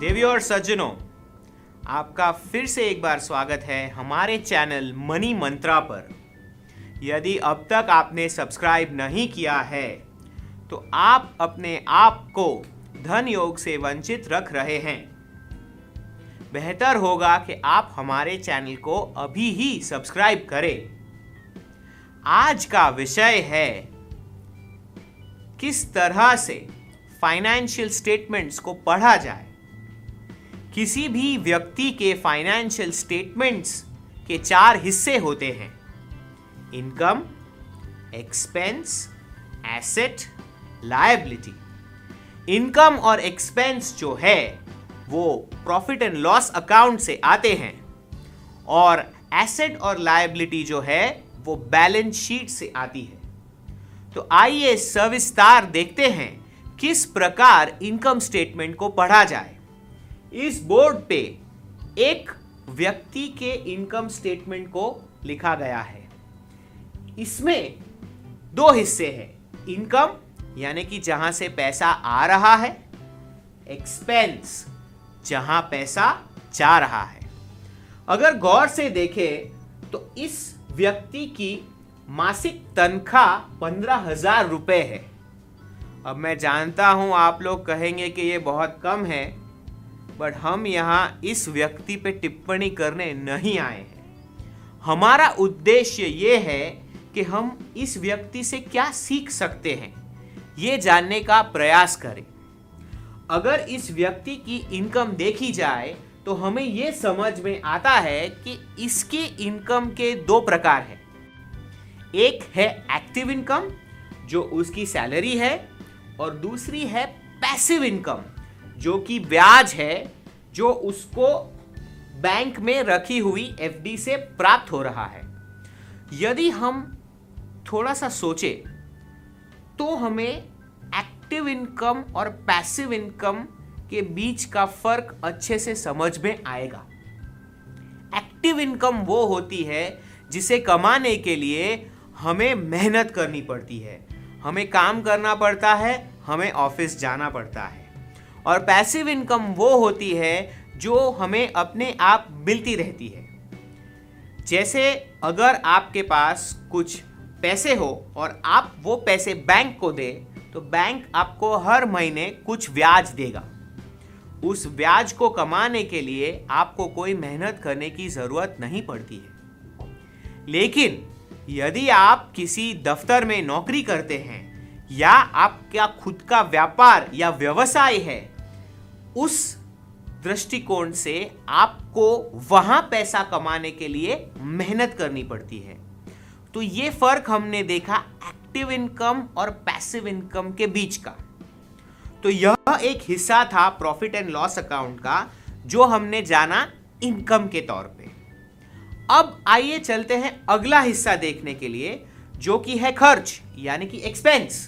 देवियों और सज्जनों, आपका फिर से एक बार स्वागत है हमारे चैनल मनी मंत्रा पर। यदि अब तक आपने सब्सक्राइब नहीं किया है तो आप अपने आप को धन योग से वंचित रख रहे हैं। बेहतर होगा कि आप हमारे चैनल को अभी ही सब्सक्राइब करें। आज का विषय है, किस तरह से फाइनेंशियल स्टेटमेंट्स को पढ़ा जाए। किसी भी व्यक्ति के फाइनेंशियल स्टेटमेंट्स के चार हिस्से होते हैं। Income expense asset liability income और एक्सपेंस जो है, वो प्रॉफिट एंड लॉस अकाउंट से आते हैं। और एसेट और लायबिलिटी जो है, वो बैलेंस शीट से आती है। तो आइए सविस्तार देखते हैं, किस प्रकार इनकम स्टेटमेंट को पढ़ा जाए। इस बोर्ड पे एक व्यक्ति के इनकम स्टेटमेंट को लिखा गया है। इसमें दो हिस्से हैं। इनकम, यानी कि जहाँ से पैसा आ रहा है। एक्सपेंस, जहाँ पैसा जा रहा है। अगर गौर से देखें तो इस व्यक्ति की मासिक तनख्वाह पंद्रह हज़ार रुपये है। अब मैं जानता हूँ, आप लोग कहेंगे कि ये बहुत कम है, बट हम यहाँ इस व्यक्ति पे टिप्पणी करने नहीं आए हैं। हमारा उद्देश्य ये है कि हम इस व्यक्ति से क्या सीख सकते हैं, ये जानने का प्रयास करें। अगर इस व्यक्ति की इनकम देखी जाए तो हमें यह समझ में आता है कि इसकी इनकम के दो प्रकार हैं। एक है एक्टिव इनकम, जो उसकी सैलरी है, और दूसरी है पैसिव इनकम, जो कि ब्याज है, जो उसको बैंक में रखी हुई एफडी से प्राप्त हो रहा है। यदि हम थोड़ा सा सोचे तो हमें एक्टिव इनकम और पैसिव इनकम के बीच का फ़र्क अच्छे से समझ में आएगा। एक्टिव इनकम वो होती है जिसे कमाने के लिए हमें मेहनत करनी पड़ती है। हमें काम करना पड़ता है, हमें ऑफ़िस जाना पड़ता है। और पैसिव इनकम वो होती है जो हमें अपने आप मिलती रहती है। जैसे अगर आपके पास कुछ पैसे हो और आप वो पैसे बैंक को दे तो बैंक आपको हर महीने कुछ ब्याज देगा। उस ब्याज को कमाने के लिए आपको कोई मेहनत करने की ज़रूरत नहीं पड़ती है। लेकिन यदि आप किसी दफ्तर में नौकरी करते हैं, या आपका खुद का व्यापार या व्यवसाय है, उस दृष्टिकोण से आपको वहाँ पैसा कमाने के लिए मेहनत करनी पड़ती है। तो ये फ़र्क हमने देखा एक्टिव इनकम और पैसिव इनकम के बीच का। तो यह एक हिस्सा था प्रॉफिट एंड लॉस अकाउंट का, जो हमने जाना इनकम के तौर पे। अब आइए चलते हैं अगला हिस्सा देखने के लिए, जो कि है खर्च, यानी कि एक्सपेंस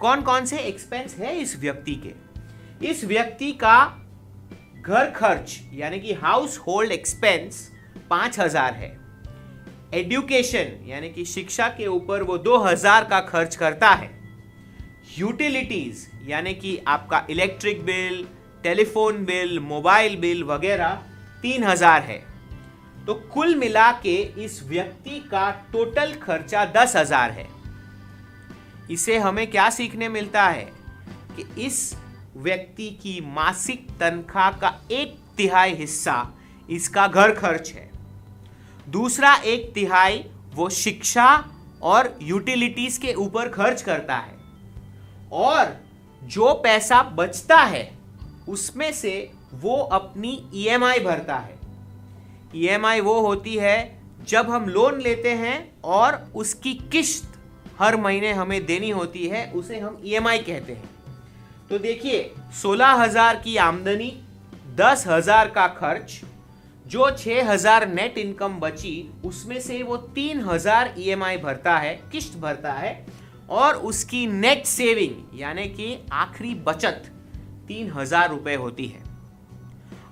कौन कौन से एक्सपेंस है इस व्यक्ति के? इस व्यक्ति का घर खर्च, यानी कि हाउस होल्ड एक्सपेंस पाँच हज़ार है। एडुकेशन यानी कि शिक्षा के ऊपर वो दो हज़ार का खर्च करता है। यूटिलिटीज, यानी कि आपका electric bill, telephone bill, mobile bill वगैरह तीन हज़ार है। तो कुल मिला के इस व्यक्ति का टोटल खर्चा दस हज़ार है। इसे हमें क्या सीखने मिलता है कि इस व्यक्ति की मासिक तनख्वाह का एक तिहाई हिस्सा इसका घर खर्च है। दूसरा एक तिहाई वो शिक्षा और यूटिलिटीज के ऊपर खर्च करता है। और जो पैसा बचता है, उसमें से वो अपनी ईएमआई e भरता है। ईएमआई e वो होती है जब हम लोन लेते हैं और उसकी किश्त हर महीने हमें देनी होती है, उसे हम ईएमआई e कहते हैं। तो देखिए, सोलह हज़ार की आमदनी, दस हज़ार का खर्च जो 6000 नेट इनकम बची, उसमें से वो 3000 ईएमआई भरता है किस्त भरता है, और उसकी नेट सेविंग यानी कि आखिरी बचत तीन हज़ार रुपए होती है।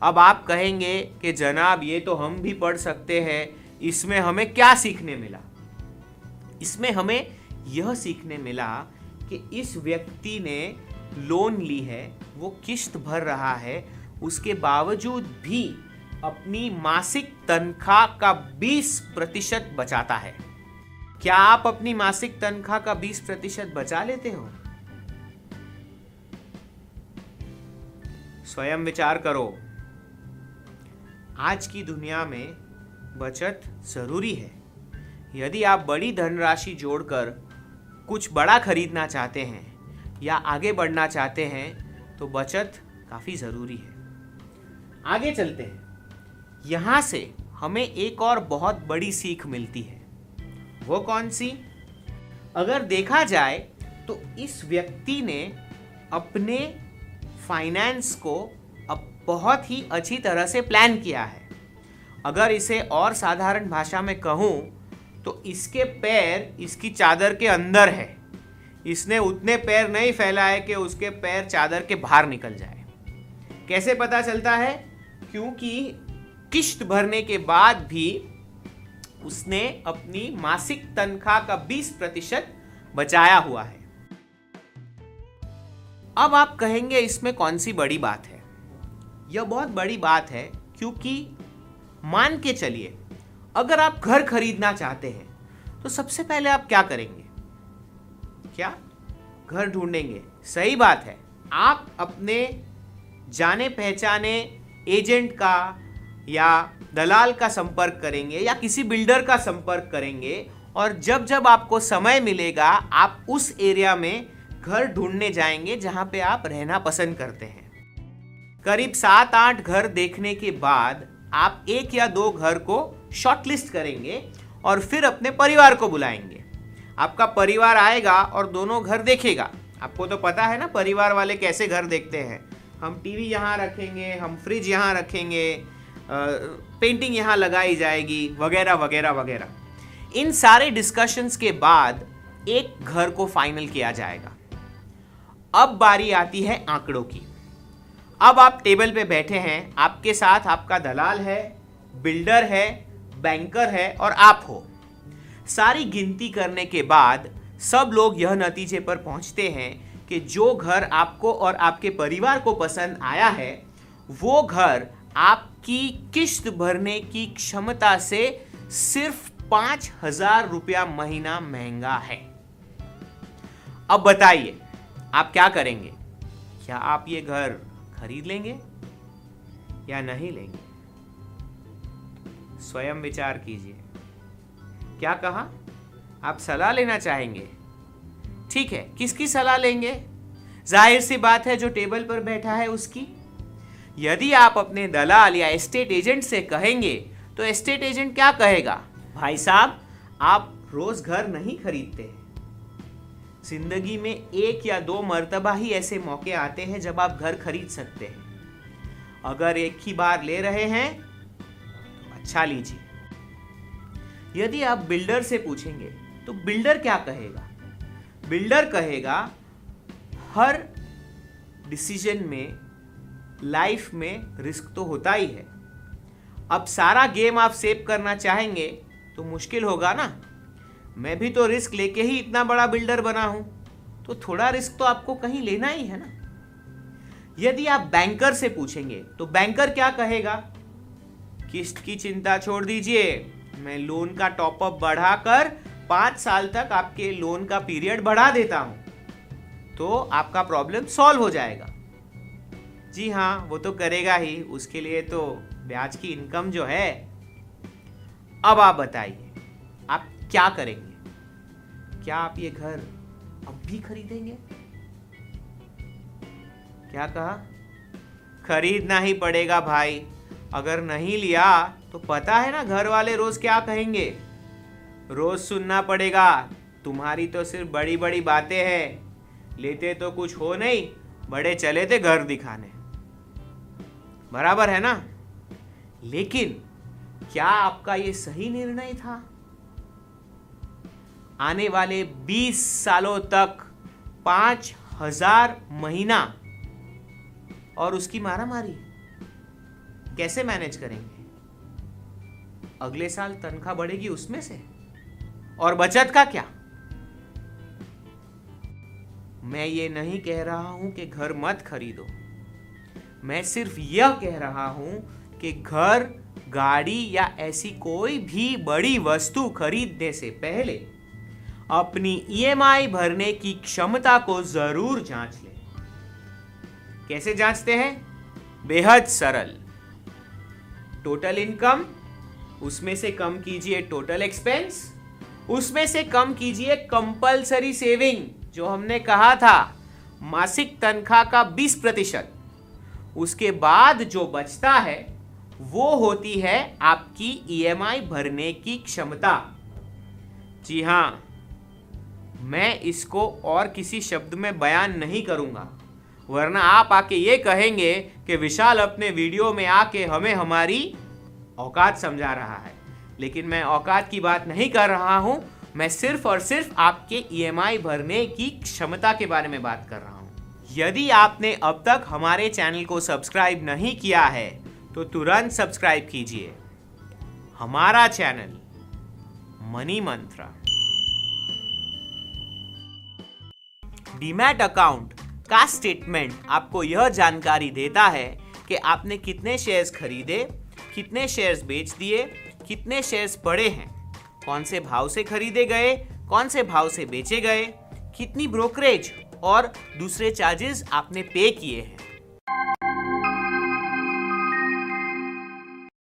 अब आप कहेंगे कि जनाब, ये तो हम भी पढ़ सकते हैं, इसमें हमें क्या सीखने मिला? इसमें हमें यह सीखने मिला कि इस व्यक्ति ने लोन ली है, वो किस्त भर रहा है, उसके बावजूद भी अपनी मासिक तनख्वाह का 20 प्रतिशत बचाता है। क्या आप अपनी मासिक तनख्वाह का 20 प्रतिशत बचा लेते हो? स्वयं विचार करो। आज की दुनिया में बचत ज़रूरी है। यदि आप बड़ी धनराशि जोड़कर कुछ बड़ा खरीदना चाहते हैं या आगे बढ़ना चाहते हैं तो बचत काफ़ी ज़रूरी है। आगे चलते हैं। यहाँ से हमें एक और बहुत बड़ी सीख मिलती है। वो कौन सी? अगर देखा जाए तो इस व्यक्ति ने अपने फाइनेंस को अब बहुत ही अच्छी तरह से प्लान किया है। अगर इसे और साधारण भाषा में कहूँ तो इसके पैर इसकी चादर के अंदर है। इसने उतने पैर नहीं फैलाए कि उसके पैर चादर के बाहर निकल जाए। कैसे पता चलता है? क्योंकि किश्त भरने के बाद भी उसने अपनी मासिक तनख्वाह का 20 प्रतिशत बचाया हुआ है। अब आप कहेंगे, इसमें कौन सी बड़ी बात है? यह बहुत बड़ी बात है, क्योंकि मान के चलिए, अगर आप घर खरीदना चाहते हैं तो सबसे पहले आप क्या करेंगे? क्या? घर ढूंढेंगे। सही बात है, आप अपने जाने पहचाने एजेंट का या दलाल का संपर्क करेंगे या किसी बिल्डर का संपर्क करेंगे और जब जब आपको समय मिलेगा, आप उस एरिया में घर ढूँढने जाएँगे जहाँ पे आप रहना पसंद करते हैं। करीब सात आठ घर देखने के बाद आप एक या दो घर को शॉर्टलिस्ट करेंगे और फिर अपने परिवार को बुलाएँगे। आपका परिवार आएगा और दोनों घर देखेगा। आपको तो पता है ना, परिवार वाले कैसे घर देखते हैं। हम टीवी यहाँ रखेंगे, हम फ्रिज यहाँ रखेंगे पेंटिंग यहाँ लगाई जाएगी, वगैरह वगैरह वगैरह। इन सारे डिस्कशंस के बाद एक घर को फाइनल किया जाएगा। अब बारी आती है आंकड़ों की। अब आप टेबल पे बैठे हैं, आपके साथ आपका दलाल है बिल्डर है बैंकर है और आप हो। सारी गिनती करने के बाद सब लोग यह नतीजे पर पहुँचते हैं कि जो घर आपको और आपके परिवार को पसंद आया है, वो घर आपकी किश्त भरने की क्षमता से सिर्फ़ पाँच हज़ार रुपया महीना महँगा है। अब बताइए, आप क्या करेंगे? क्या आप ये घर खरीद लेंगे या नहीं लेंगे? स्वयं विचार कीजिए। क्या कहा? आप सलाह लेना चाहेंगे? ठीक है, किसकी सलाह लेंगे? ज़ाहिर सी बात है, जो टेबल पर बैठा है उसकी। यदि आप अपने दलाल या एस्टेट एजेंट से कहेंगे तो एस्टेट एजेंट क्या कहेगा? भाई साहब, आप रोज घर नहीं खरीदते। ज़िंदगी में एक या दो मर्तबा ही ऐसे मौके आते हैं जब आप घर खरीद सकते हैं। अगर एक ही बार ले रहे हैं तो अच्छा लीजिए। यदि आप बिल्डर से पूछेंगे तो बिल्डर क्या कहेगा? बिल्डर कहेगा, हर डिसीज़न में लाइफ में रिस्क तो होता ही है। अब सारा गेम आप सेव करना चाहेंगे तो मुश्किल होगा ना? मैं भी तो रिस्क लेके ही इतना बड़ा बिल्डर बना हूँ तो थोड़ा रिस्क तो आपको कहीं लेना ही है ना? यदि आप बैंकर से पूछेंगे तो बैंकर क्या कहेगा? किस्त की चिंता छोड़ दीजिए, मैं लोन का टॉपअप बढ़ाकर पाँच साल तक आपके लोन का पीरियड बढ़ा देता हूँ तो आपका प्रॉब्लम सॉल्व हो जाएगा। जी हाँ वो तो करेगा ही। उसके लिए तो ब्याज की इनकम जो है, अब आप बताइए, आप क्या करेंगे? क्या आप ये घर अब भी खरीदेंगे? क्या कहा? खरीदना ही पड़ेगा भाई। अगर नहीं लिया तो पता है ना घर वाले रोज क्या कहेंगे? रोज सुनना पड़ेगा, तुम्हारी तो सिर्फ़ बड़ी बड़ी बातें हैं। लेते तो कुछ हो नहीं, बड़े चले थे घर दिखाने। बराबर है ना? लेकिन क्या आपका यह सही निर्णय था? आने वाले 20 सालों तक पाँच हज़ार महीना और उसकी मारामारी कैसे मैनेज करेंगे? अगले साल तनख्वाह बढ़ेगी उसमें से? और बचत का क्या? मैं ये नहीं कह रहा हूँ कि घर मत खरीदो। मैं सिर्फ़ यह कह रहा हूँ कि घर, गाड़ी या ऐसी कोई भी बड़ी वस्तु खरीदने से पहले अपनी ईएमआई भरने की क्षमता को ज़रूर जाँच लें। कैसे जांचते हैं? बेहद सरल। टोटल इनकम उसमें से कम कीजिए टोटल एक्सपेंस उसमें से कम कीजिए कंपलसरी सेविंग जो हमने कहा था, मासिक तनख्वाह का 20 प्रतिशत। उसके बाद जो बचता है, वो होती है आपकी ईएमआई भरने की क्षमता। जी हाँ, मैं इसको और किसी शब्द में बयान नहीं करूँगा, वरना आप आके ये कहेंगे कि विशाल अपने वीडियो में आके हमें हमारी औकात समझा रहा है। लेकिन मैं औकात की बात नहीं कर रहा हूँ, मैं सिर्फ़ और सिर्फ़ आपके ईएमआई भरने की क्षमता के बारे में बात कर रहा हूँ। यदि आपने अब तक हमारे चैनल को सब्सक्राइब नहीं किया है तो तुरंत सब्सक्राइब कीजिए। हमारा channel, money Mantra. Demat account का स्टेटमेंट आपको यह जानकारी देता है कि आपने कितने शेयर्स खरीदे, कितने शेयर्स बेच दिए, कितने शेयर्स पड़े हैं, कौन से भाव से खरीदे गए, कौन से भाव से बेचे गए, कितनी ब्रोकरेज और दूसरे चार्जेस आपने पे किए हैं।